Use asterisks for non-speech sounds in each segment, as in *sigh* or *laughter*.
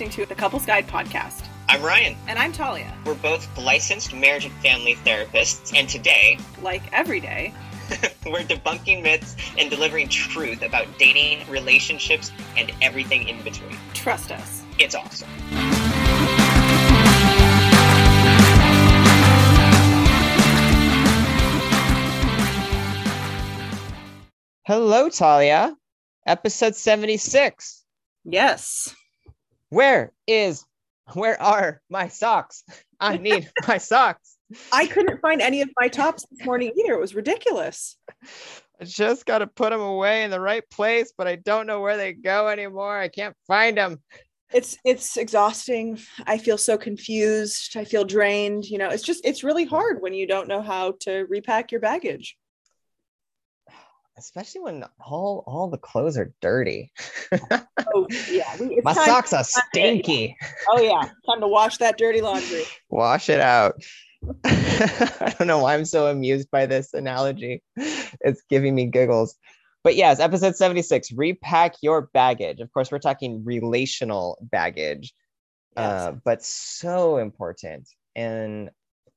listening to the Couples Guide podcast. I'm Ryan. And I'm Talia. We're both licensed marriage and family therapists, and today, like every day, *laughs* we're debunking myths and delivering truth about dating, relationships, and everything in between. Trust us. It's awesome. Hello, Talia. Episode 76. Yes. Where is, where are my socks? I *laughs* need my socks. I couldn't find any of my tops this morning either. It was ridiculous. I just got to put them away in the right place, but I don't know where they go anymore. I can't find them. It's it's exhausting. I feel so confused. I feel drained. You know, it's just it's really hard when you don't know how to repack your baggage especially when all all the clothes are dirty. oh yeah, my socks are stinky. Oh yeah, time to wash that dirty laundry. Wash it out. *laughs* I don't know why I'm so amused by this analogy. It's giving me giggles. But yes, episode 76 repack your baggage. Of course, we're talking relational baggage, yes. uh, but so important. And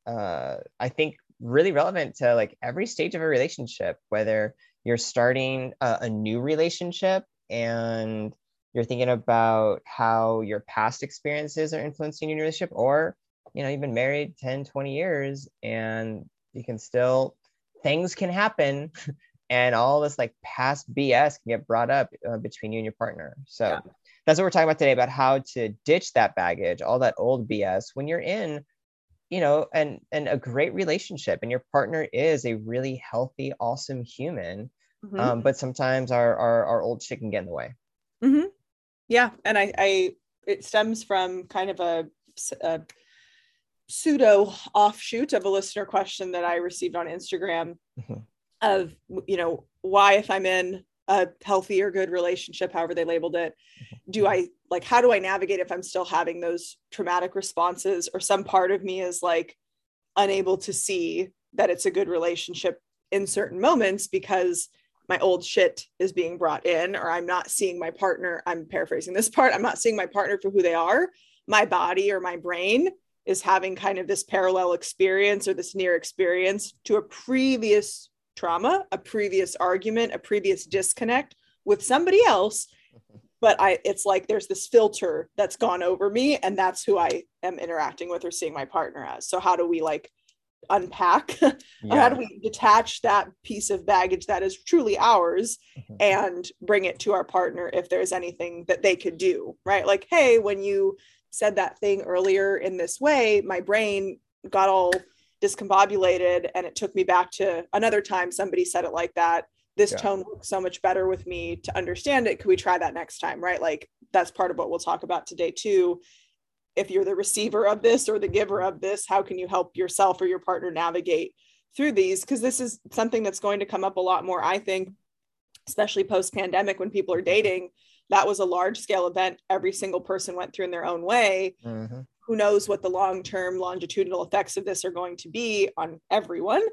uh, I think really relevant to like every stage of a relationship, whether you're starting a, a new relationship and you're thinking about how your past experiences are influencing your relationship or you know you've been married 10 20 years and you can still things can happen *laughs* and all this like past bs can get brought up uh, between you and your partner so yeah. that's what we're talking about today about how to ditch that baggage all that old bs when you're in you know and and a great relationship and your partner is a really healthy awesome human mm-hmm. um, but sometimes our, our our old shit can get in the way mm-hmm. yeah and i i it stems from kind of a, a pseudo offshoot of a listener question that i received on instagram mm-hmm. of you know why if i'm in a healthy or good relationship however they labeled it. Mm-hmm. Do i like how do i navigate if i'm still having those traumatic responses or some part of me is like unable to see that it's a good relationship in certain moments because my old shit is being brought in or i'm not seeing my partner i'm paraphrasing this part i'm not seeing my partner for who they are. My body or my brain is having kind of this parallel experience or this near experience to a previous trauma, a previous argument, a previous disconnect with somebody else. *laughs* But I it's like there's this filter that's gone over me, and that's who I am interacting with or seeing my partner as. So how do we like unpack *laughs* yeah. how do we detach that piece of baggage that is truly ours mm-hmm. and bring it to our partner if there's anything that they could do right like hey when you said that thing earlier in this way my brain got all discombobulated and it took me back to another time somebody said it like that. This yeah. tone works so much better with me to understand it. Could we try that next time right? Like that's part of what we'll talk about today too. If you're the receiver of this or the giver of this how can you help yourself or your partner navigate through these? Because this is something that's going to come up a lot more i think especially post pandemic when people are dating. That was a large scale event. Every single person went through in their own way. Mm-hmm who knows what the long-term longitudinal effects of this are going to be on everyone.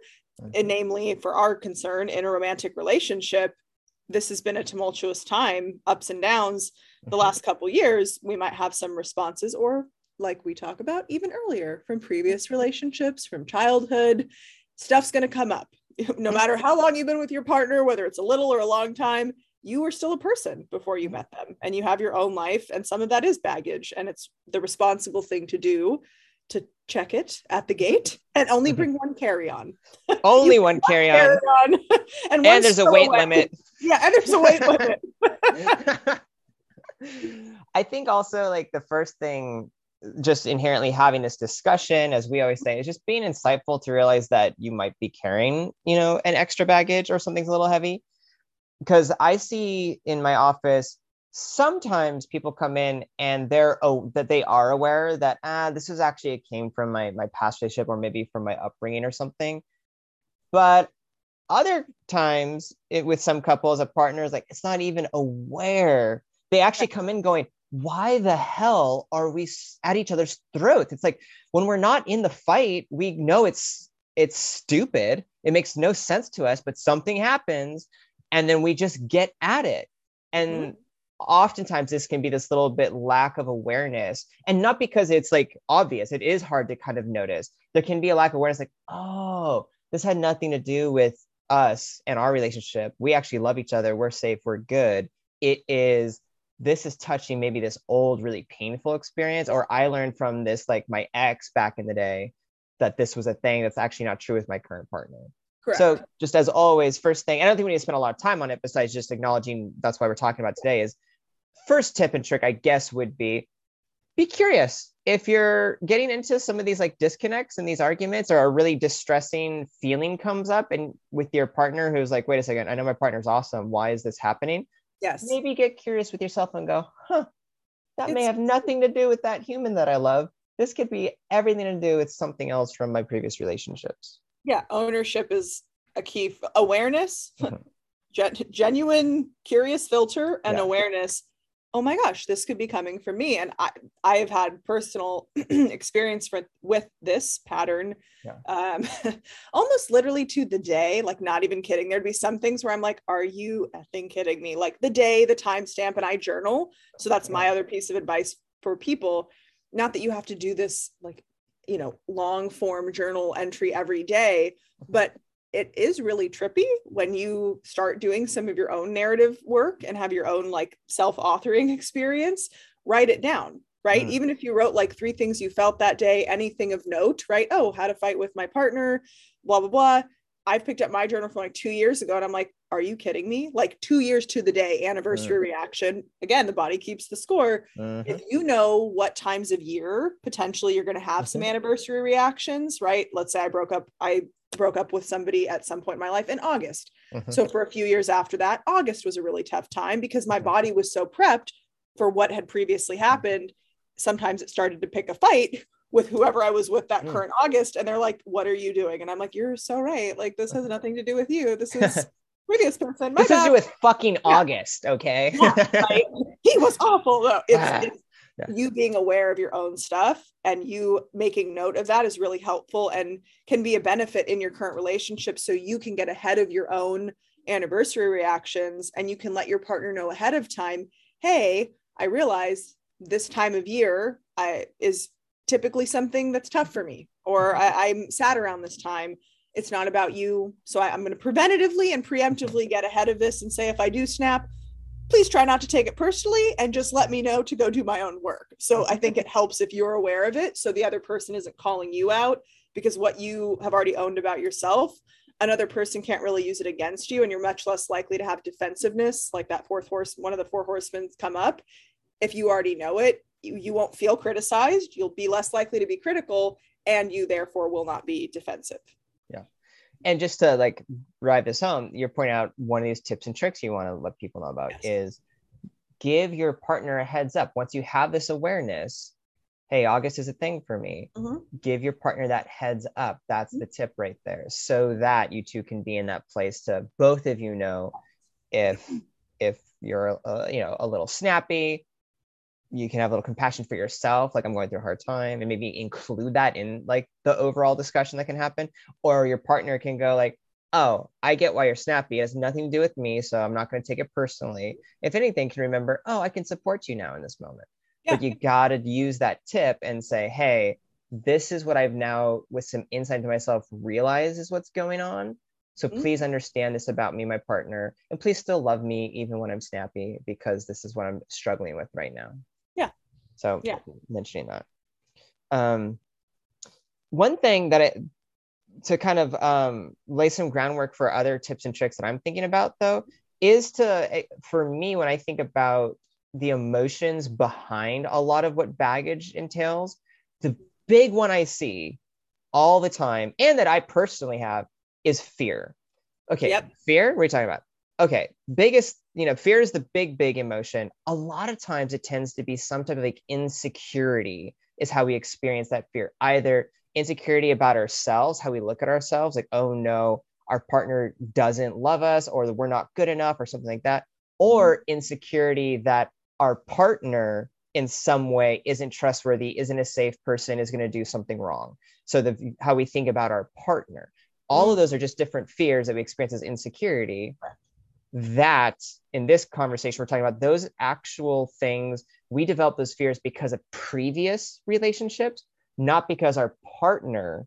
And namely for our concern in a romantic relationship this has been a tumultuous time ups and downs. The mm-hmm. last couple years we might have some responses or like we talk about even earlier from previous relationships from childhood stuff's going to come up. *laughs* No matter how long you've been with your partner whether it's a little or a long time you were still a person before you met them and you have your own life and some of that is baggage and it's the responsible thing to do to check it at the gate and only mm-hmm. bring one carry on *laughs* only one carry on, on and, and there's a weight away. limit. *laughs* Yeah and there's a weight limit. *laughs* I think also like the first thing just inherently having this discussion as we always say is just being insightful to realize that you might be carrying you know an extra baggage or something's a little heavy because I see in my office sometimes people come in and they're oh that they are aware that ah this is actually it came from my my past relationship or maybe from my upbringing or something. But other times it, with some couples a partner is like it's not even aware. They actually come in going why the hell are we at each other's throats? It's like when we're not in the fight we know it's it's stupid. It makes no sense to us but something happens and then we just get at it. And mm-hmm. oftentimes this can be this little bit lack of awareness and not because it's like obvious it is hard to kind of notice. There can be a lack of awareness like oh this had nothing to do with us and our relationship. We actually love each other. We're safe. We're good. It is this is touching maybe this old really painful experience or i learned from this like my ex back in the day that this was a thing that's actually not true with my current partner Correct. so just as always first thing i don't think we need to spend a lot of time on it besides just acknowledging that's why we're talking about today is first tip and trick i guess would be be curious if you're getting into some of these like disconnects and these arguments or a really distressing feeling comes up and with your partner who's like wait a second i know my partner's awesome why is this happening Yes. Maybe get curious with yourself and go, huh, that it's, may have nothing to do with that human that I love. This could be everything to do with something else from my previous relationships. Yeah, ownership is a key. Awareness, mm-hmm. *laughs* gen- genuine, curious filter, and yeah. awareness oh my gosh this could be coming from me and i i have had personal *clears throat* experience for, with this pattern yeah. um *laughs* almost literally to the day like not even kidding there'd be some things where i'm like are you effing kidding me like the day the timestamp and i journal so that's my other piece of advice for people not that you have to do this like you know long form journal entry every day but it is really trippy when you start doing some of your own narrative work and have your own like self-authoring *laughs* experience write it down right? Mm. even if you wrote like three things you felt that day anything of note right? Oh had a fight with my partner blah blah blah i've picked up my journal from like two years ago and i'm like are you kidding me like two years to the day anniversary mm. reaction again the body keeps the score mm-hmm. if you know what times of year potentially you're going to have mm-hmm. some anniversary reactions right let's say i broke up i broke up with somebody at some point in my life in August. Mm-hmm. So for a few years after that, August was a really tough time because my mm-hmm. body was so prepped for what had previously happened. Sometimes it started to pick a fight with whoever I was with that mm. current August. And they're like, What are you doing? And I'm like, You're so right. Like, this has nothing to do with you. This is *laughs* previous person. My this has to do with fucking yeah. August. Okay. yeah? *laughs* He was awful though. It's, ah. it's yeah. you being aware of your own stuff and you making note of that is really helpful and can be a benefit in your current relationship so you can get ahead of your own anniversary reactions and you can let your partner know ahead of time hey i realize this time of year I, is typically something that's tough for me or. I, i'm sad around this time it's not about you so I, i'm going to preventatively and preemptively get ahead of this and say if i do snap please try not to take it personally and just let me know to go do my own work. So I think it helps if you're aware of it. So the other person isn't calling you out because what you have already owned about yourself, another person can't really use it against you. And you're much less likely to have defensiveness, like that fourth horse, one of the four horsemen come up. If you already know it, you, you won't feel criticized. You'll be less likely to be critical and you therefore will not be defensive Yeah. and just to like drive this home, you're pointing out one of these tips and tricks you want to let people know about yes. is give your partner a heads up once you have this awareness. Hey, August is a thing for me. Mm-hmm. Give your partner that heads up. That's mm-hmm. the tip right there, so that you two can be in that place to both of you know if if you're uh, you know a little snappy, you can have a little compassion for yourself like i'm going through a hard time and maybe include that in like the overall discussion that can happen. Or your partner can go like oh i get why you're snappy. It has nothing to do with me so i'm not going to take it personally. If anything can remember oh i can support you now in this moment. Yeah. but you got to use that tip and say hey this is what i've now with some insight to myself realize is what's going on. So mm-hmm. please understand this about me my partner and please still love me even when i'm snappy because this is what i'm struggling with right now so yeah, mentioning that. Um, one thing that I to kind of um, lay some groundwork for other tips and tricks that I'm thinking about though is to eh, for me when I think about the emotions behind a lot of what baggage entails, the big one I see all the time and that I personally have is fear. Okay, yep. fear. What are you talking about? Okay, biggest you know, fear is the big, big emotion. A lot of times it tends to be some type of like insecurity, is how we experience that fear. Either insecurity about ourselves, how we look at ourselves, like, oh no, our partner doesn't love us, or we're not good enough, or something like that, or mm-hmm. insecurity that our partner in some way isn't trustworthy, isn't a safe person, is going to do something wrong. So the how we think about our partner, all of mm-hmm. those are just different fears that we experience as insecurity that in this conversation, we're talking about those actual things. We develop those fears because of previous relationships, not because our partner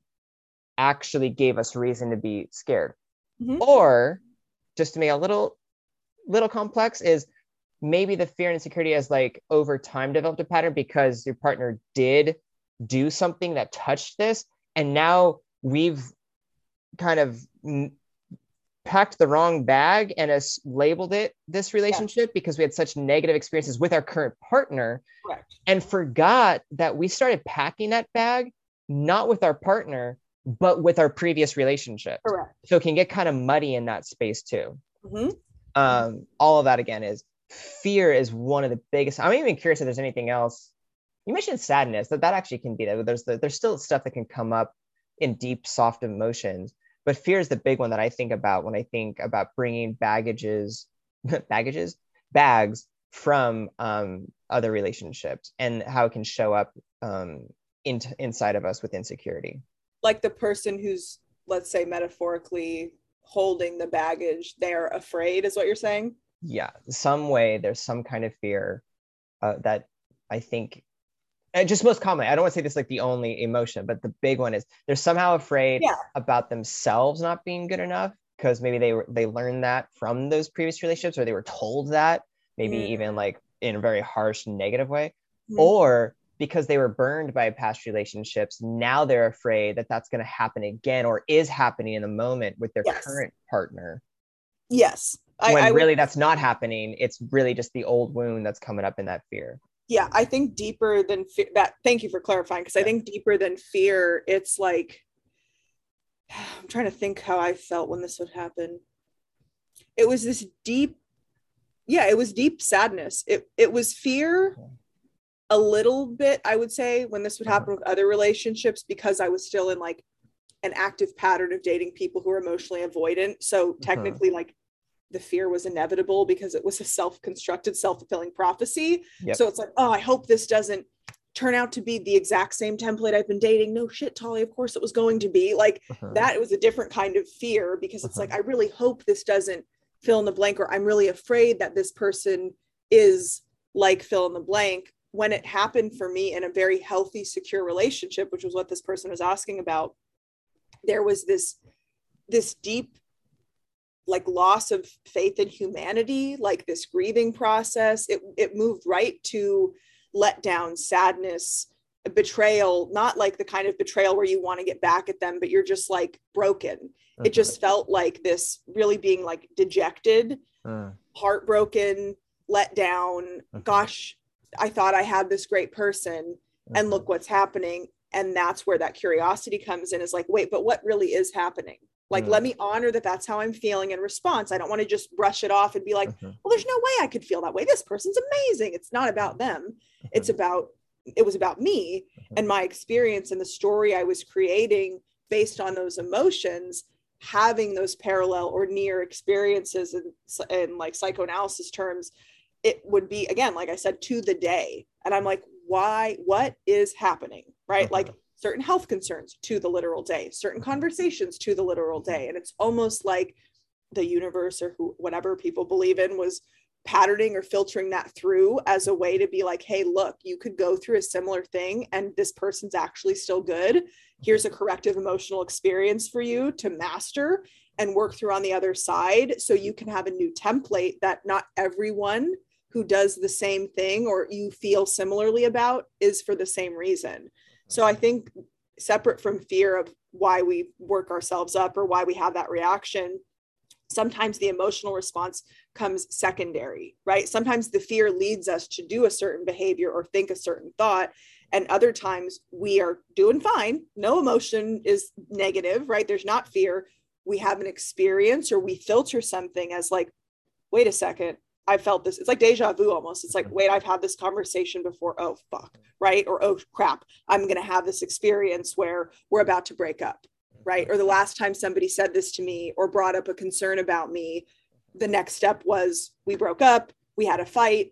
actually gave us reason to be scared. Mm-hmm. Or just to make a little little complex is maybe the fear and insecurity has like over time developed a pattern because your partner did do something that touched this and now we've kind of packed the wrong bag and has labeled it this relationship yeah. because we had such negative experiences with our current partner Correct. and forgot that we started packing that bag not with our partner but with our previous relationship Correct. so it can get kind of muddy in that space too mm-hmm. um, all of that again is fear is one of the biggest i'm even curious if there's anything else you mentioned sadness that that actually can be there there's the, there's still stuff that can come up in deep soft emotions but fear is the big one that i think about when i think about bringing baggages *laughs* baggages? Bags from um, other relationships and how it can show up um, in, inside of us with insecurity. Like the person who's let's say metaphorically holding the baggage they're afraid is what you're saying? Yeah some way there's some kind of fear uh, that i think just most commonly, i don't want to say this like the only emotion but the big one is they're somehow afraid yeah. about themselves not being good enough because maybe they were they learned that from those previous relationships or they were told that maybe mm. even like in a very harsh negative way mm. or because they were burned by past relationships now they're afraid that that's going to happen again or is happening in the moment with their yes. current partner yes when I, I really would, that's not happening it's really just the old wound that's coming up in that fear yeah i think deeper than fear that thank you for clarifying because i think deeper than fear it's like *sighs* i'm trying to think how i felt when this would happen it was this deep yeah it was deep sadness it it was fear a little bit i would say when this would uh-huh. happen with other relationships because i was still in like an active pattern of dating people who are emotionally avoidant so uh-huh. technically uh-huh. like the fear was inevitable because it was a self-constructed self-fulfilling prophecy yep. so it's like oh i hope this doesn't turn out to be the exact same template i've been dating no shit tolly of course it was going to be like uh-huh. that was a different kind of fear because it's uh-huh. like i really hope this doesn't fill in the blank or i'm really afraid that this person is like fill in the blank when it happened for me in a very healthy secure relationship which was what this person was asking about there was this this deep like loss of faith in humanity like this grieving process it, it moved right to letdown sadness betrayal not like the kind of betrayal where you want to get back at them but you're just like broken. It just felt like this really being like dejected uh. heartbroken let down. Gosh i thought i had this great person and look what's happening. And that's where that curiosity comes in is like wait but what really is happening like, mm. let me honor that that's how I'm feeling in response. I don't want to just brush it off and be like, mm-hmm. well, there's no way I could feel that way. This person's amazing. It's not about them. Mm-hmm. It's about, it was about me mm-hmm. and my experience and the story I was creating based on those emotions, having those parallel or near experiences in, in like psychoanalysis terms. It would be, again, like I said, to the day. And I'm like, why, what is happening? Right. Like, certain health concerns to the literal day, certain mm-hmm. conversations to the literal day. And it's almost like the universe or who, whatever people believe in was patterning or filtering that through as a way to be like, hey, look, you could go through a similar thing and this person's actually still good. Here's a corrective emotional experience for you to master and work through on the other side. So you can have a new template that not everyone who does the same thing or you feel similarly about is for the same reason. So I think separate from fear of why we work ourselves up or why we have that reaction, sometimes the emotional response comes secondary, right? Sometimes the fear leads us to do a certain behavior or think a certain thought. And other times we are doing fine. No emotion is negative, right? There's not fear. We have an experience or we filter something as like, wait a second, I felt this. It's like deja vu almost. It's like, mm-hmm. wait, I've had this conversation before. Oh, fuck. Right. Or, oh, crap. I'm going to have this experience where we're about to break up. Right. Or the mm-hmm. last time somebody said this to me or brought up a concern about me, the next step was we broke up, we had a fight.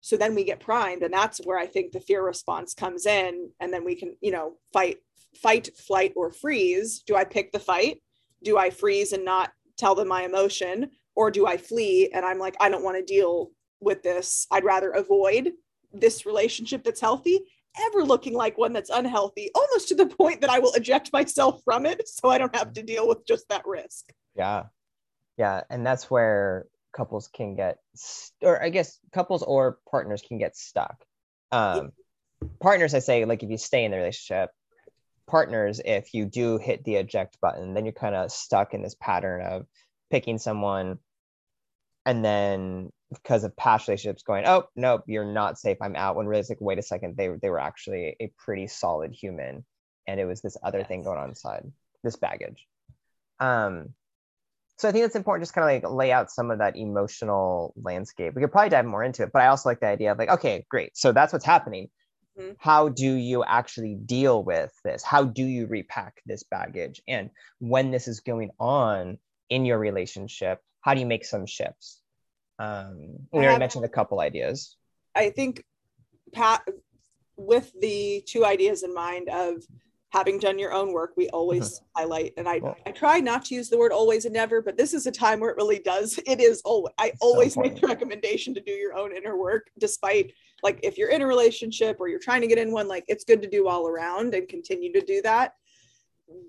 So then we get primed. And that's where I think the fear response comes in. And then we can, you know, fight, fight, flight, or freeze. Do I pick the fight? Do I freeze and not tell them my emotion? Or do I flee and I'm like, I don't want to deal with this. I'd rather avoid this relationship that's healthy ever looking like one that's unhealthy, almost to the point that I will eject myself from it so I don't have to deal with just that risk. Yeah. Yeah. And that's where couples can get, or I guess couples or partners can get stuck. Um, partners, I say, like if you stay in the relationship, partners, if you do hit the eject button, then you're kind of stuck in this pattern of picking someone and then because of past relationships going, oh nope, you're not safe. I'm out. When really it's like, wait a second, they they were actually a pretty solid human, and it was this other thing going on inside, this baggage. Um, so I think it's important just kind of like lay out some of that emotional landscape. We could probably dive more into it, but I also like the idea of like, okay, great. So that's what's happening. Mm-hmm. How do you actually deal with this? How do you repack this baggage? And when this is going on in your relationship, how do you make some shifts? Um, we already mentioned a couple ideas. I think Pat, with the two ideas in mind of having done your own work, we always mm-hmm. highlight, and I, well, I try not to use the word always and never, but this is a time where it really does. It is always, I always so make the recommendation to do your own inner work, despite like if you're in a relationship or you're trying to get in one, like it's good to do all around and continue to do that.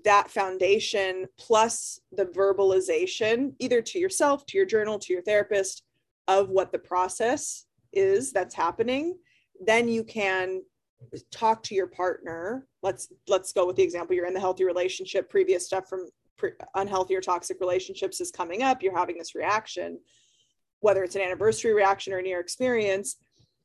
That foundation plus the verbalization, either to yourself, to your journal, to your therapist, of what the process is that's happening then you can talk to your partner. Let's let's go with the example. You're in the healthy relationship. Previous stuff from pre- unhealthy or toxic relationships is coming up. You're having this reaction whether it's an anniversary reaction or a near experience.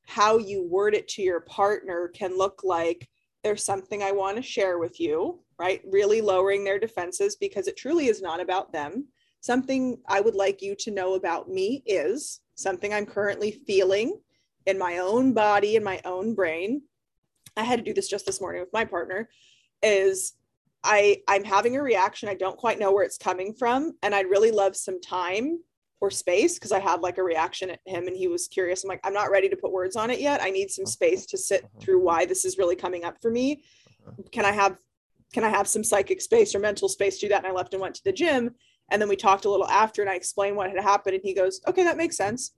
How you word it to your partner can look like there's something i want to share with you right really lowering their defenses because it truly is not about them something i would like you to know about me is something I'm currently feeling in my own body in my own brain. I had to do this just this morning with my partner is I I'm having a reaction I don't quite know where it's coming from and I'd really love some time or space because I had like a reaction at him and he was curious. I'm like I'm not ready to put words on it yet. I need some space to sit uh-huh. through why this is really coming up for me. Uh-huh. Can I have can I have some psychic space or mental space to do that? And I left and went to the gym and then we talked a little after and I explained what had happened. And he goes, okay, that makes sense.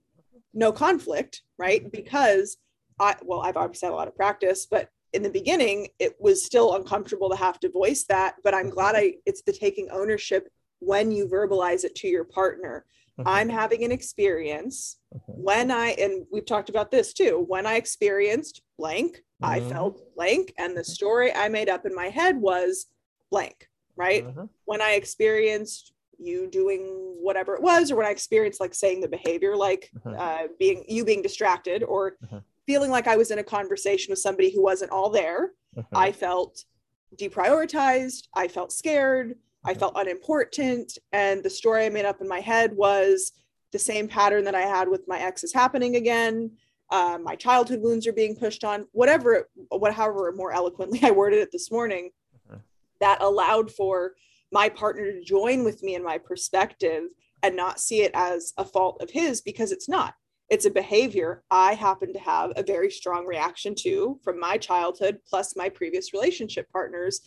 No conflict, right? Because I, well, I've obviously had a lot of practice, but in the beginning, it was still uncomfortable to have to voice that. But I'm glad I, it's the taking ownership when you verbalize it to your partner. I'm having an experience when I, and we've talked about this too, when I experienced blank, mm-hmm. I felt blank. And the story I made up in my head was blank, right? Mm-hmm. When I experienced you doing whatever it was or when i experienced like saying the behavior like uh-huh. uh, being you being distracted or uh-huh. feeling like i was in a conversation with somebody who wasn't all there uh-huh. i felt deprioritized i felt scared i felt unimportant and the story i made up in my head was the same pattern that i had with my ex is happening again uh, my childhood wounds are being pushed on whatever what however more eloquently *laughs* i worded it this morning that allowed for my partner to join with me in my perspective and not see it as a fault of his because it's not. It's a behavior I happen to have a very strong reaction to from my childhood, plus my previous relationship partners.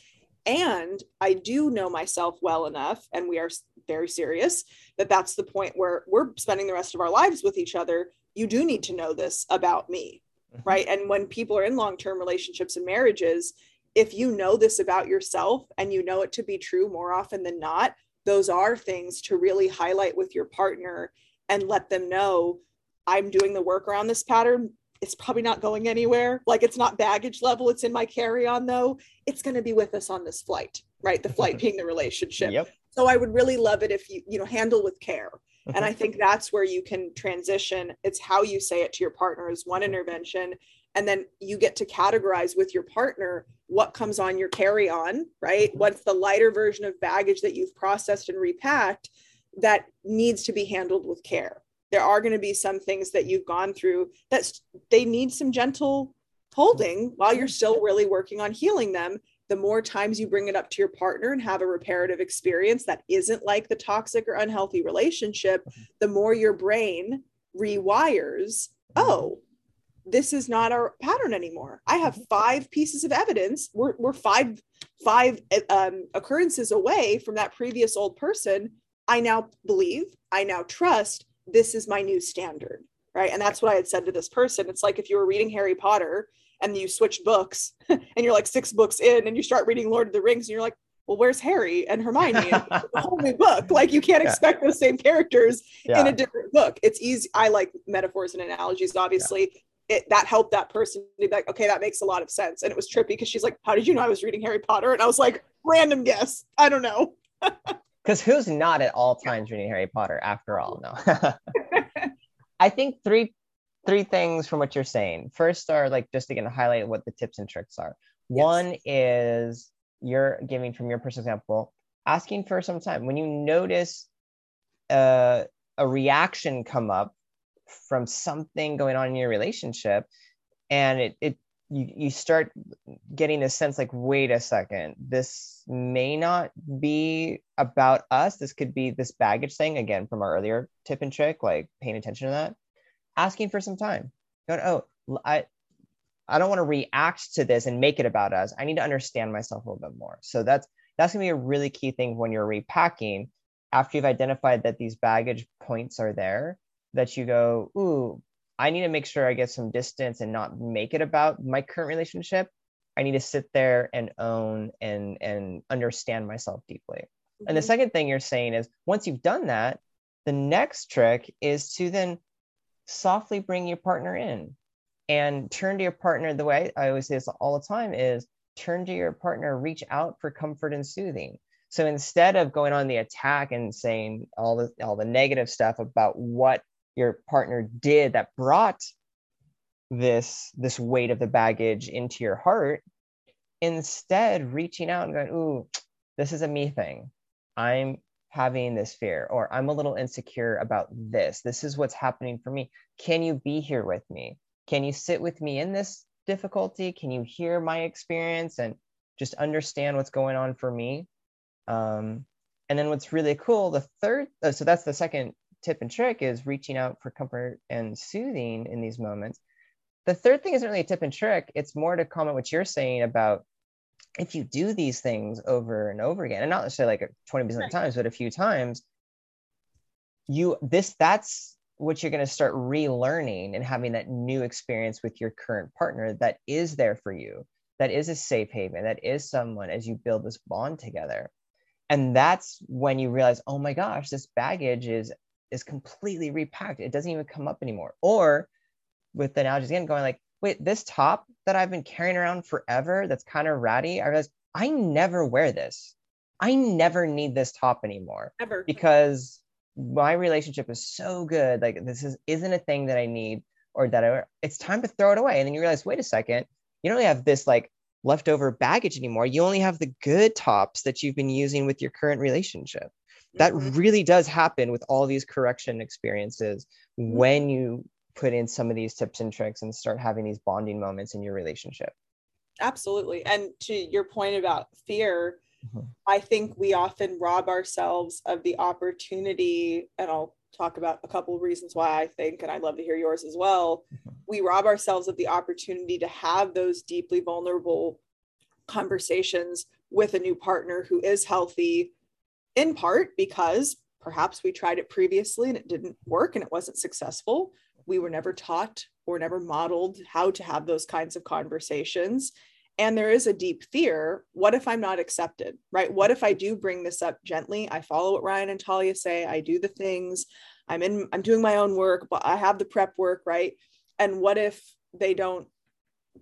And I do know myself well enough, and we are very serious that that's the point where we're spending the rest of our lives with each other. You do need to know this about me, mm-hmm. right? And when people are in long term relationships and marriages, if you know this about yourself and you know it to be true more often than not, those are things to really highlight with your partner and let them know I'm doing the work around this pattern. It's probably not going anywhere. Like it's not baggage level, it's in my carry on though. It's going to be with us on this flight, right? The flight *laughs* being the relationship. Yep. So I would really love it if you, you know, handle with care. And I think that's where you can transition. It's how you say it to your partner is one intervention. And then you get to categorize with your partner what comes on your carry on right? Mm-hmm. what's the lighter version of baggage that you've processed and repacked that needs to be handled with care. There are going to be some things that you've gone through that they need some gentle holding while you're still really working on healing them the more times you bring it up to your partner and have a reparative experience that isn't like the toxic or unhealthy relationship mm-hmm. the more your brain rewires oh this is not our pattern anymore. I have mm-hmm. five pieces of evidence. We're, we're five five um, occurrences away from that previous old person I now believe, I now trust this is my new standard. Right. And that's what I had said to this person. It's like if you were reading Harry Potter and you switch books *laughs* and you're like six books in and you start reading Lord of the Rings and you're like, well, where's Harry and Hermione? *laughs* a whole new book. Like you can't expect yeah. those same characters yeah. in a different book. It's easy. I like metaphors and analogies, obviously. Yeah. It, that helped that person be like, okay, that makes a lot of sense. And it was trippy because she's like, How did you know I was reading Harry Potter? And I was like, random guess. I don't know. *laughs* Because who's not at all times reading Harry Potter after all? No. I think three three things from what you're saying. First are like just again to highlight what the tips and tricks are. Yes. One is you're giving from your personal example, asking for some time. When you notice uh, a reaction come up from something going on in your relationship, and it, it you, you start getting a sense like, wait a second, this may not be about us. This could be this baggage thing again from our earlier tip and trick, like paying attention to that, asking for some time. Going, oh, I, I don't want to react to this and make it about us. I need to understand myself a little bit more. So that's that's gonna be a really key thing when you're repacking. After you've identified that these baggage points are there, that you go, ooh, I need to make sure I get some distance and not make it about my current relationship. I need to sit there and own and and understand myself deeply. Mm-hmm. And the mm-hmm. second thing you're saying is once you've done that, the next trick is to then softly bring your partner in. And turn to your partner the way i always say this all the time is turn to your partner reach out for comfort and soothing. So instead of going on the attack and saying all the all the negative stuff about what your partner did that brought this this weight of the baggage into your heart instead reaching out and going ooh this is a me thing. I'm having this fear or i'm a little insecure about this this is what's happening for me can you be here with me can you sit with me in this difficulty? Can you hear my experience and just understand what's going on for me? Um, and then what's really cool, the third, uh, so that's the second tip and trick is reaching out for comfort and soothing in these moments. The third thing isn't really a tip and trick. It's more to comment what you're saying about if you do these things over and over again, and not necessarily like 20% of the times, but a few times, you this that's what you're going to start relearning and having that new experience with your current partner that is there for you that is a safe haven that is someone as you build this bond together. And that's when you realize oh my gosh this baggage is is completely repacked. It doesn't even come up anymore. Or with the analogies again going like wait this top that i've been carrying around forever that's kind of ratty i realize i never wear this. I never need this top anymore ever. because my relationship is so good like this is isn't a thing that i need or that I, it's time to throw it away. And then you realize wait a second you don't really have this like leftover baggage anymore. You only have the good tops that you've been using with your current relationship. That mm-hmm. really does happen with all these correction experiences mm-hmm. when you put in some of these tips and tricks and start having these bonding moments in your relationship absolutely and to your point about fear Mm-hmm. I think we often rob ourselves of the opportunity, and I'll talk about a couple of reasons why I think, and I'd love to hear yours as well. Mm-hmm. We rob ourselves of the opportunity to have those deeply vulnerable conversations with a new partner who is healthy, in part because perhaps we tried it previously and it didn't work and it wasn't successful. We were never taught or never modeled how to have those kinds of conversations. And there is a deep fear what if i'm not accepted right? What if i do bring this up gently? I follow what ryan and talia say. I do the things. I'm in i'm doing my own work but i have the prep work right? And what if they don't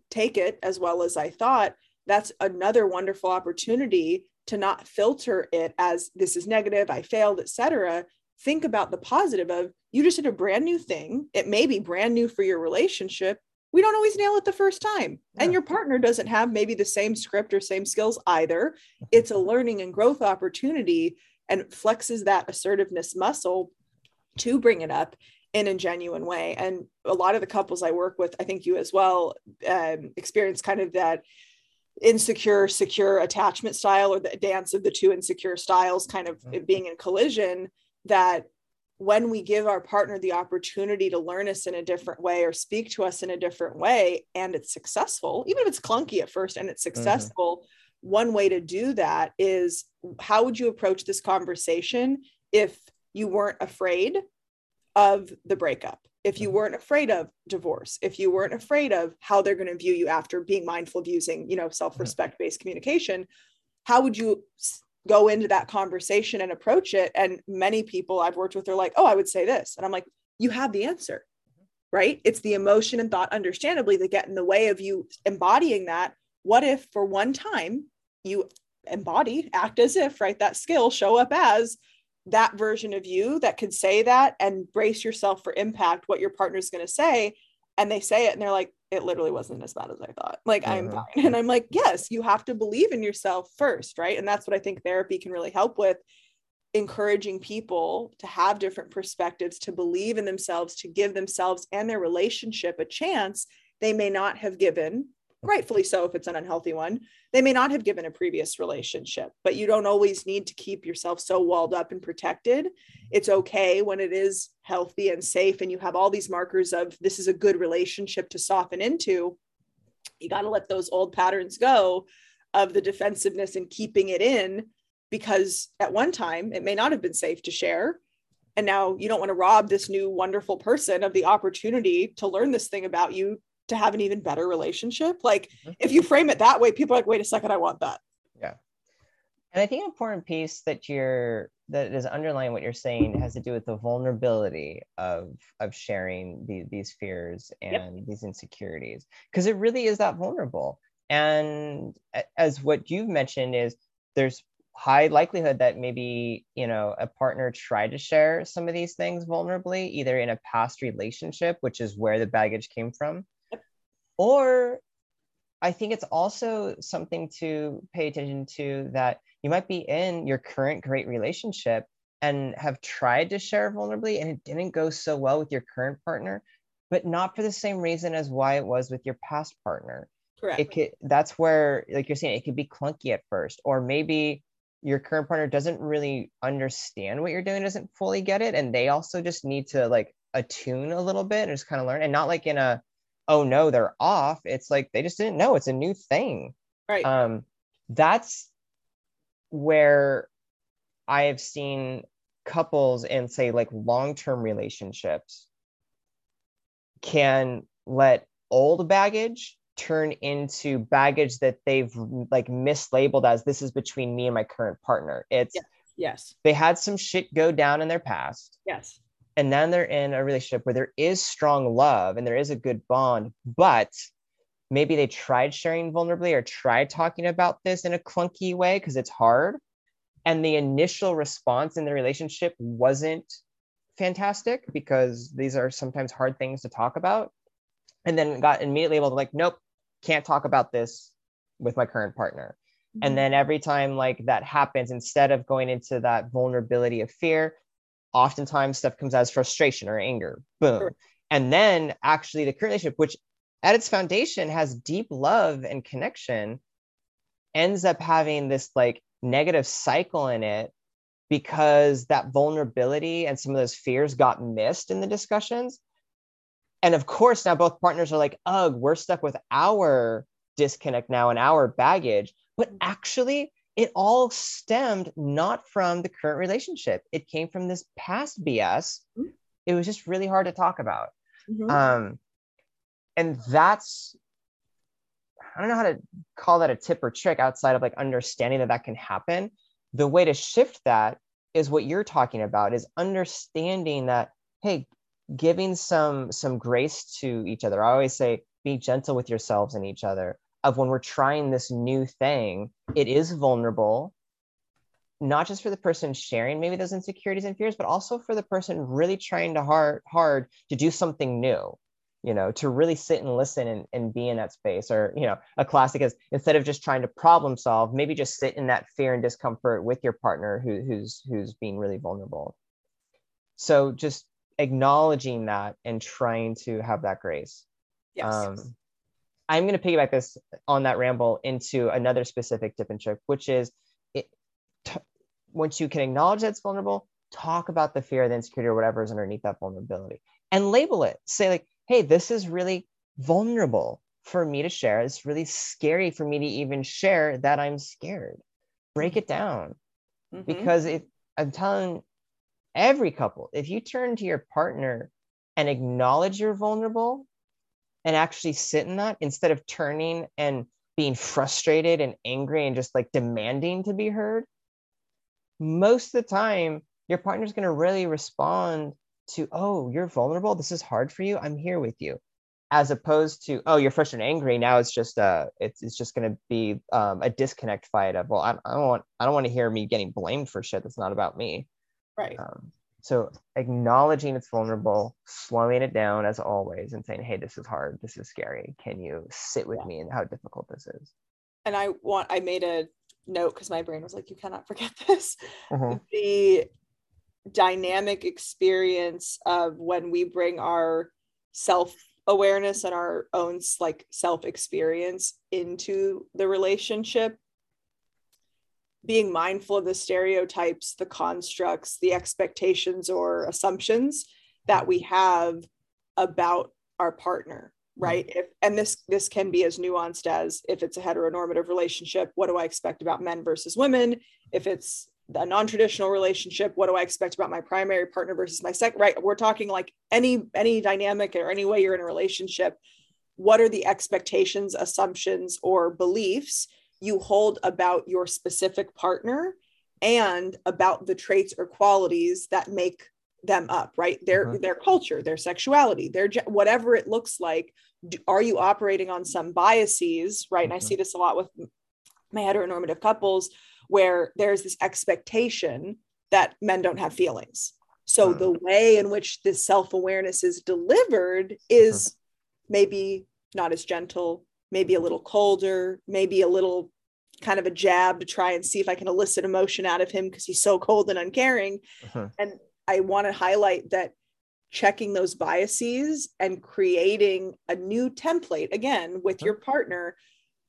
take it as well as i thought? That's another wonderful opportunity to not filter it as this is negative i failed etc think about the positive of you just did a brand new thing it may be brand new for your relationship we don't always nail it the first time. Yeah. And your partner doesn't have maybe the same script or same skills either. *laughs* It's a learning and growth opportunity and flexes that assertiveness muscle to bring it up in a genuine way. And a lot of the couples I work with, I think you as well, um, experience kind of that insecure, secure attachment style or the dance of the two insecure styles kind of mm-hmm. being in collision that when we give our partner the opportunity to learn us in a different way or speak to us in a different way and it's successful even if it's clunky at first and it's mm-hmm. successful mm-hmm. one way to do that is how would you approach this conversation if you weren't afraid of the breakup if you mm-hmm. weren't afraid of divorce if you weren't afraid of how they're going to view you after being mindful of using you know self-respect based communication how would you go into that conversation and approach it and many people i've worked with are like oh i would say this and i'm like you have the answer right? It's the emotion and thought understandably that get in the way of you embodying that. What if for one time you embody act as if right that skill show up as that version of you that could say that and brace yourself for impact what your partner's going to say and they say it and they're like it literally wasn't as bad as i thought. Like i'm mm-hmm. fine. And i'm like yes you have to believe in yourself first right? And that's what i think therapy can really help with encouraging people to have different perspectives to believe in themselves to give themselves and their relationship a chance they may not have given rightfully so if it's an unhealthy one they may not have given a previous relationship but you don't always need to keep yourself so walled up and protected. It's okay when it is healthy and safe and you have all these markers of this is a good relationship to soften into you got to let those old patterns go of the defensiveness and keeping it in because at one time it may not have been safe to share. And now you don't want to rob this new wonderful person of the opportunity to learn this thing about you to have an even better relationship. Like mm-hmm. if you frame it that way, people are like, wait a second, I want that. Yeah. And I think an important piece that you're that is underlying what you're saying has to do with the vulnerability of of sharing the, these fears and yep. these insecurities because it really is that vulnerable. And as what you've mentioned is there's high likelihood that maybe you know a partner tried to share some of these things vulnerably either in a past relationship which is where the baggage came from or I think it's also something to pay attention to that you might be in your current great relationship and have tried to share vulnerably and it didn't go so well with your current partner, but not for the same reason as why it was with your past partner. Correct. It could, that's where, like you're saying, it could be clunky at first, or maybe your current partner doesn't really understand what you're doing, doesn't fully get it, and they also just need to like attune a little bit and just kind of learn, and not like in a oh no, they're off. It's like they just didn't know it's a new thing. Right. Um, that's where I have seen couples in say like long-term relationships can let old baggage turn into baggage that they've like mislabeled as this is between me and my current partner. It's yes. yes. They had some shit go down in their past. Yes and then they're in a relationship where there is strong love and there is a good bond but maybe they tried sharing vulnerably or tried talking about this in a clunky way because it's hard and the initial response in the relationship wasn't fantastic because these are sometimes hard things to talk about and then got immediately able to like nope can't talk about this with my current partner mm-hmm. and then every time like that happens instead of going into that vulnerability of fear oftentimes stuff comes as frustration or anger boom sure. and then actually the current relationship which at its foundation has deep love and connection ends up having this like negative cycle in it because that vulnerability and some of those fears got missed in the discussions and of course now both partners are like ugh we're stuck with our disconnect now and our baggage but mm-hmm. actually it all stemmed not from the current relationship. It came from this past BS. Mm-hmm. It was just really hard to talk about. Mm-hmm. Um, and that's, I don't know how to call that a tip or trick outside of like understanding that that can happen. The way to shift that is what you're talking about is understanding that, hey, giving some some grace to each other. I always say, be gentle with yourselves and each other of when we're trying this new thing, it is vulnerable, not just for the person sharing maybe those insecurities and fears, but also for the person really trying to hard hard to do something new, you know, to really sit and listen and, and be in that space. Or, you know, a classic is instead of just trying to problem solve, maybe just sit in that fear and discomfort with your partner who, who's who's being really vulnerable. So just acknowledging that and trying to have that grace. Yes. Um, I'm going to piggyback this on that ramble into another specific tip and trick, which is it, t- once you can acknowledge that it's vulnerable, talk about the fear, the insecurity, or whatever is underneath that vulnerability and label it. Say, like, hey, this is really vulnerable for me to share. It's really scary for me to even share that I'm scared. Break it down. Mm-hmm. Because if I'm telling every couple, if you turn to your partner and acknowledge you're vulnerable and actually sit in that instead of turning and being frustrated and angry and just like demanding to be heard, most of the time, your partner's going to really respond to, oh, you're vulnerable. This is hard for you. I'm here with you. As opposed to, oh, you're frustrated and angry. Now it's just uh it's, it's just gonna be um, a disconnect fight of, well, I, I don't want I don't want to hear me getting blamed for shit that's not about me. Right. Um, so acknowledging it's vulnerable, slowing it down as always, and saying, "Hey, this is hard. This is scary. Can you sit with yeah. me and how difficult this is?" And I want I made a note because my brain was like, "You cannot forget *laughs* this." Mm-hmm. The dynamic experience of when we bring our self awareness and our own like self experience into the relationship being mindful of the stereotypes, the constructs, the expectations or assumptions that we have about our partner, right? Mm-hmm. If and this this can be as nuanced as if it's a heteronormative relationship, what do I expect about men versus women? If it's a non-traditional relationship, what do I expect about my primary partner versus my second? Right? We're talking like any any dynamic or any way you're in a relationship. What are the expectations, assumptions, or beliefs you hold about your specific partner and about the traits or qualities that make them up right their mm-hmm. their culture their sexuality their whatever it looks like are you operating on some biases right mm-hmm. and i see this a lot with my heteronormative couples where there's this expectation that men don't have feelings so mm-hmm. the way in which this self-awareness is delivered is mm-hmm. maybe not as gentle maybe a little colder, maybe a little kind of a jab to try and see if I can elicit emotion out of him because he's so cold and uncaring. Uh-huh. And I want to highlight that checking those biases and creating a new template again with uh-huh. your partner.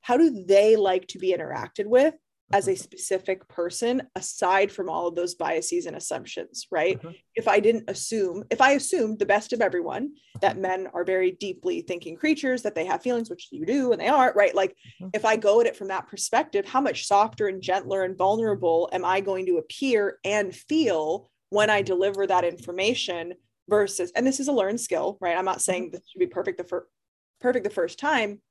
How do they like to be interacted with? As a specific person aside from all of those biases and assumptions right mm-hmm. if i didn't assume if i assumed the best of everyone that mm-hmm. men are very deeply thinking creatures that they have feelings which you do and they aren't right like mm-hmm. if i go at it from that perspective how much softer and gentler and vulnerable am i going to appear and feel when i deliver that information versus and this is a learned skill right i'm not saying this should be perfect the first perfect the first time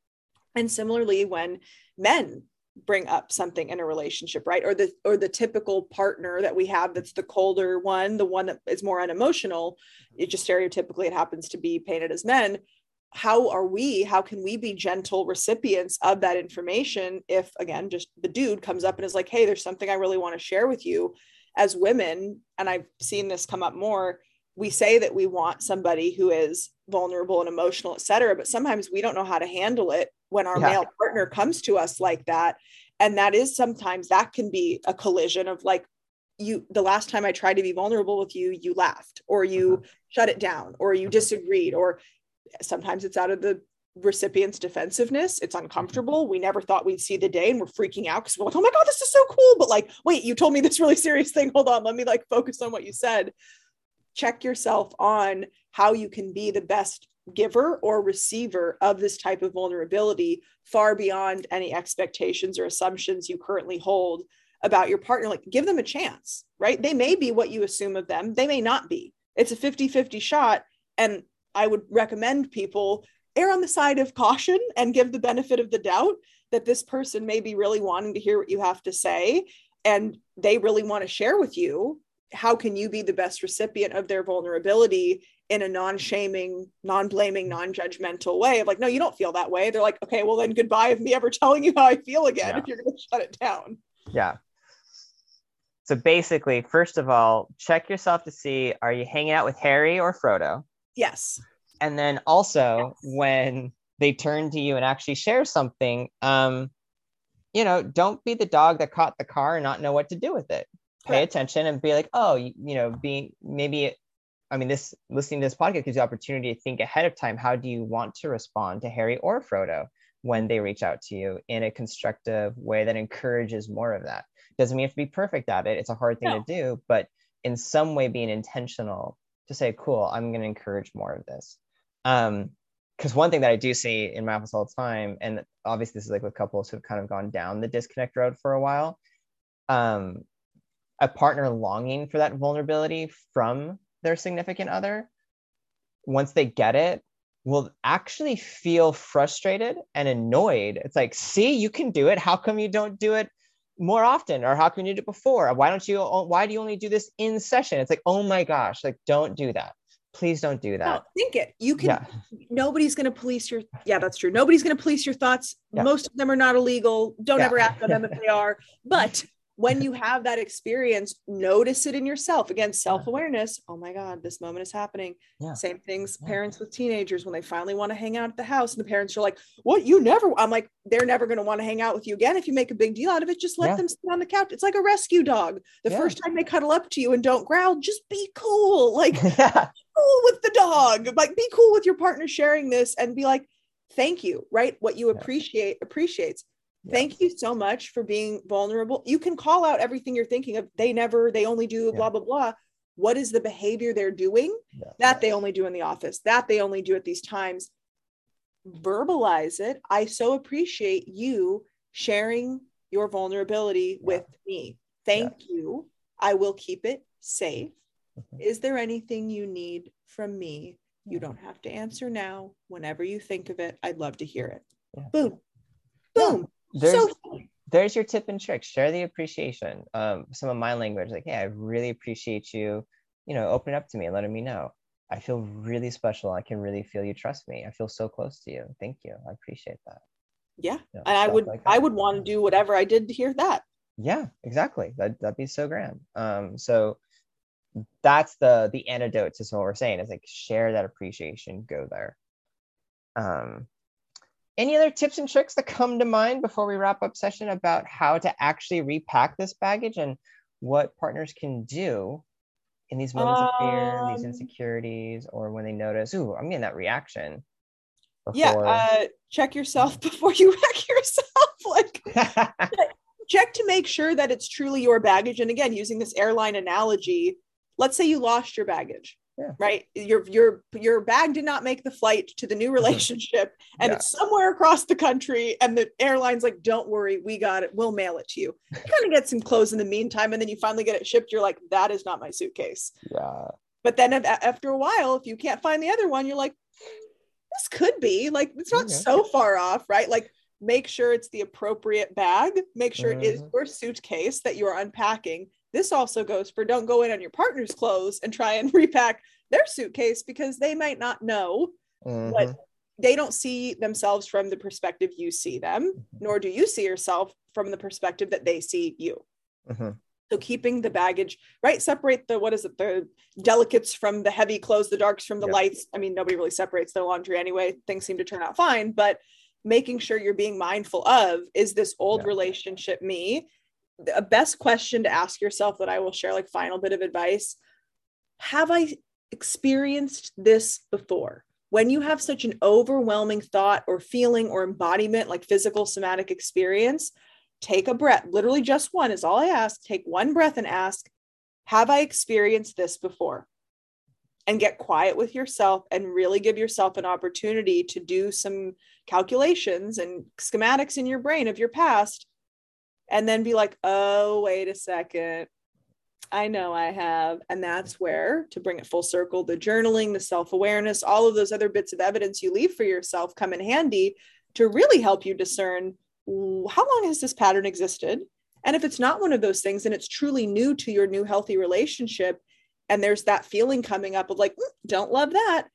and similarly when men bring up something in a relationship right? Or the or the typical partner that we have that's the colder one the one that is more unemotional it just stereotypically it happens to be painted as men. How are we how can we be gentle recipients of that information if again just the dude comes up and is like hey there's something i really want to share with you as women and i've seen this come up more we say that we want somebody who is vulnerable and emotional, et cetera, but sometimes we don't know how to handle it when our yeah. male partner comes to us like that. And that is sometimes that can be a collision of like, you, the last time I tried to be vulnerable with you, you laughed or you uh-huh. shut it down or you disagreed, or sometimes it's out of the recipient's defensiveness. It's uncomfortable. We never thought we'd see the day and we're freaking out because we're like, oh my God, this is so cool. But like, wait, you told me this really serious thing. Hold on, let me like focus on what you said check yourself on how you can be the best giver or receiver of this type of vulnerability far beyond any expectations or assumptions you currently hold about your partner. Like give them a chance right? They may be what you assume of them. They may not be. It's a 50-50 shot. And i would recommend people err on the side of caution and give the benefit of the doubt that this person may be really wanting to hear what you have to say and they really want to share with you how can you be the best recipient of their vulnerability in a non-shaming non-blaming non-judgmental way? Of like no you don't feel that way. They're like okay well then goodbye of me ever telling you how i feel again yeah. if you're going to shut it down. Yeah. So basically first of all check yourself to see are you hanging out with harry or frodo? Yes. And then also yes. when they turn to you and actually share something um you know don't be the dog that caught the car and not know what to do with it pay attention and be like, oh, you, you know, being maybe, I mean, this listening to this podcast gives you opportunity to think ahead of time. How do you want to respond to Harry or Frodo when they reach out to you in a constructive way that encourages more of that? Doesn't mean you have to be perfect at it. It's a hard thing no. to do, but in some way being intentional to say, cool, I'm going to encourage more of this. Um, because one thing that I do see in my office all the time, and obviously this is like with couples who've kind of gone down the disconnect road for a while, um, a partner longing for that vulnerability from their significant other, once they get it, will actually feel frustrated and annoyed. It's like, see, you can do it. How come you don't do it more often? Or how come you do it before? Why don't you, oh, why do you only do this in session? It's like, oh my gosh, like, don't do that. Please don't do that. No, think it. You can, yeah. nobody's going to police your, yeah, that's true. Nobody's going to police your thoughts. Yeah. Most of them are not illegal. Don't yeah. ever ask them if they are. But when you have that experience, notice it in yourself. Again, self awareness. Oh my God, this moment is happening. Yeah. Same things, yeah. parents with teenagers when they finally want to hang out at the house, and the parents are like, What? You never, I'm like, they're never going to want to hang out with you again. If you make a big deal out of it, just let yeah. them sit on the couch. It's like a rescue dog. The first time they cuddle up to you and don't growl, just be cool. Like, *laughs* cool with the dog. Like, be cool with your partner sharing this and be like, Thank you, right? What you appreciate appreciates Thank you so much for being vulnerable. You can call out everything you're thinking of. They never, they only do yeah. blah, blah, blah. What is the behavior they're doing yeah. that they only do in the office, that they only do at these times? Verbalize it. I so appreciate you sharing your vulnerability with me. Thank you. I will keep it safe. Mm-hmm. Is there anything you need from me? You don't have to answer now. Whenever you think of it, I'd love to hear it. Boom. Boom there's so- there's your tip and trick. Share the appreciation um some of my language. Like hey i really appreciate you you know open up to me and letting me know. I feel really special. I can really feel you trust me. I feel so close to you. Thank you. I appreciate that. Yeah. You know, and i would like i would want to do whatever i did to hear that. Yeah exactly. That, that'd be so grand. Um so that's the the antidote to what we're saying is like share that appreciation go there. Um any other tips and tricks that come to mind before we wrap up session about how to actually repack this baggage and what partners can do in these moments um, of fear, these um, insecurities, or when they notice, ooh, I'm getting that reaction. Before... Yeah, uh, check yourself *laughs* before you wreck yourself. *laughs* *laughs* like, check to make sure that it's truly your baggage. And again, using this airline analogy, let's say you lost your baggage yeah. right? Your your your bag did not make the flight to the new *laughs* relationship and yeah. it's somewhere across the country and the airline's like don't worry we got it. We'll mail it to you. *laughs* You kind of get some clothes in the meantime and then you finally get it shipped. You're like that is not my suitcase. Yeah. But then after a while if you can't find the other one you're like this could be. Like it's not so far off right? Like make sure it's the appropriate bag. Make sure mm-hmm. it is mm-hmm. your suitcase that you are unpacking this also goes for don't go in on your partner's clothes and try and *laughs* repack their suitcase because they might not know mm-hmm. what they don't see themselves from the perspective you see them, mm-hmm. nor do you see yourself from the perspective that they see you. Mm-hmm. So keeping the baggage, right? Separate the what is it, the delicates from the heavy clothes, the darks from the yep. lights. I mean, nobody really separates their laundry anyway. Things seem to turn out fine, but making sure you're being mindful of is this old yeah. relationship me a best question to ask yourself that I will share, like final bit of advice. Have I experienced this before? When you have such an overwhelming thought or feeling or embodiment, like physical somatic experience, take a breath. Literally, just one is all I ask. Take one breath and ask, Have I experienced this before? And get quiet with yourself and really give yourself an opportunity to do some calculations and schematics in your brain of your past and then be like, oh, wait a second. I know I have. And that's where, to bring it full circle, the journaling, the self awareness, all of those other bits of evidence you leave for yourself come in handy to really help you discern how long has this pattern existed? And if it's not one of those things and it's truly new to your new healthy relationship, and there's that feeling coming up of like, mm, don't love that,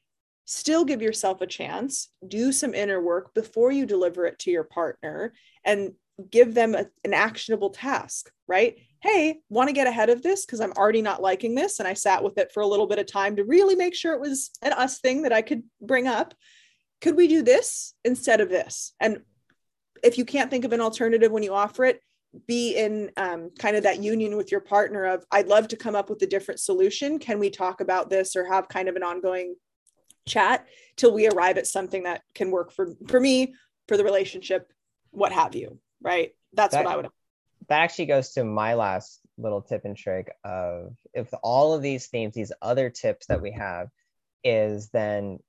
still give yourself a chance, do some inner work before you deliver it to your partner, and give them a, an actionable task, right? Hey, want to get ahead of this because I'm already not liking this. And I sat with it for a little bit of time to really make sure it was an us thing that I could bring up. Could we do this instead of this? And if you can't think of an alternative when you offer it, be in um, kind of that union with your partner of I'd love to come up with a different solution. Can we talk about this or have kind of an ongoing chat till we arrive at something that can work for for me, for the relationship, what have you right? That's that, what I would. That actually goes to my last little tip and trick of if all of these themes, these other tips that we have, is then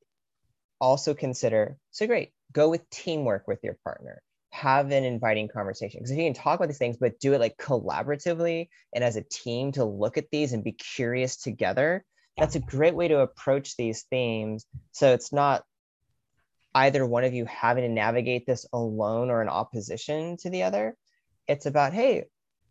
also consider so great go with teamwork with your partner have an inviting conversation because if you can talk about these things but do it like collaboratively and as a team to look at these and be curious together that's a great way to approach these themes so it's not either one of you having to navigate this alone or in opposition to the other it's about hey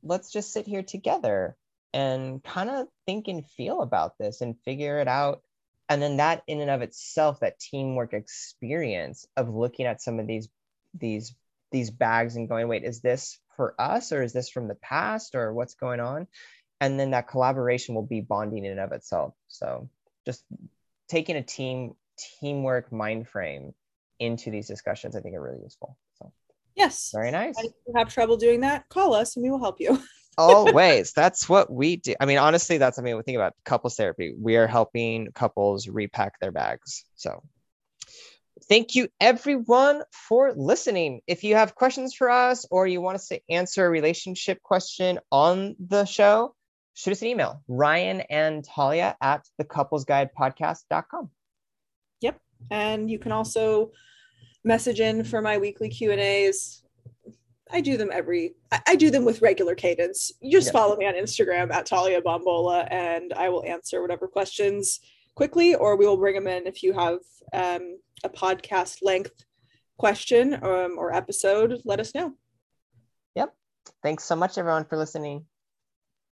let's just sit here together and kind of think and feel about this and figure it out. And then that in and of itself that teamwork experience of looking at some of these these these bags and going wait is this for us or is this from the past or what's going on? And then that collaboration will be bonding in and of itself. So just taking a team teamwork mind frame into these discussions i think are really useful so. Yes. Very nice. If you have trouble doing that call us and we will help you. *laughs* Always. That's what we do. I mean honestly that's i mean we think about couples therapy. We are helping couples repack their bags so. Thank you everyone for listening. If you have questions for us or you want us to answer a relationship question on the show shoot us an email ryan and talia at the couples guide podcast.com yep and you can also message in for my weekly q and a's I do them every I, I do them with regular cadence. You just follow me on Instagram at Talia Bombola and I will answer whatever questions quickly or we will bring them in if you have um, a podcast length question um, or episode, let us know. Yep. Thanks so much everyone for listening.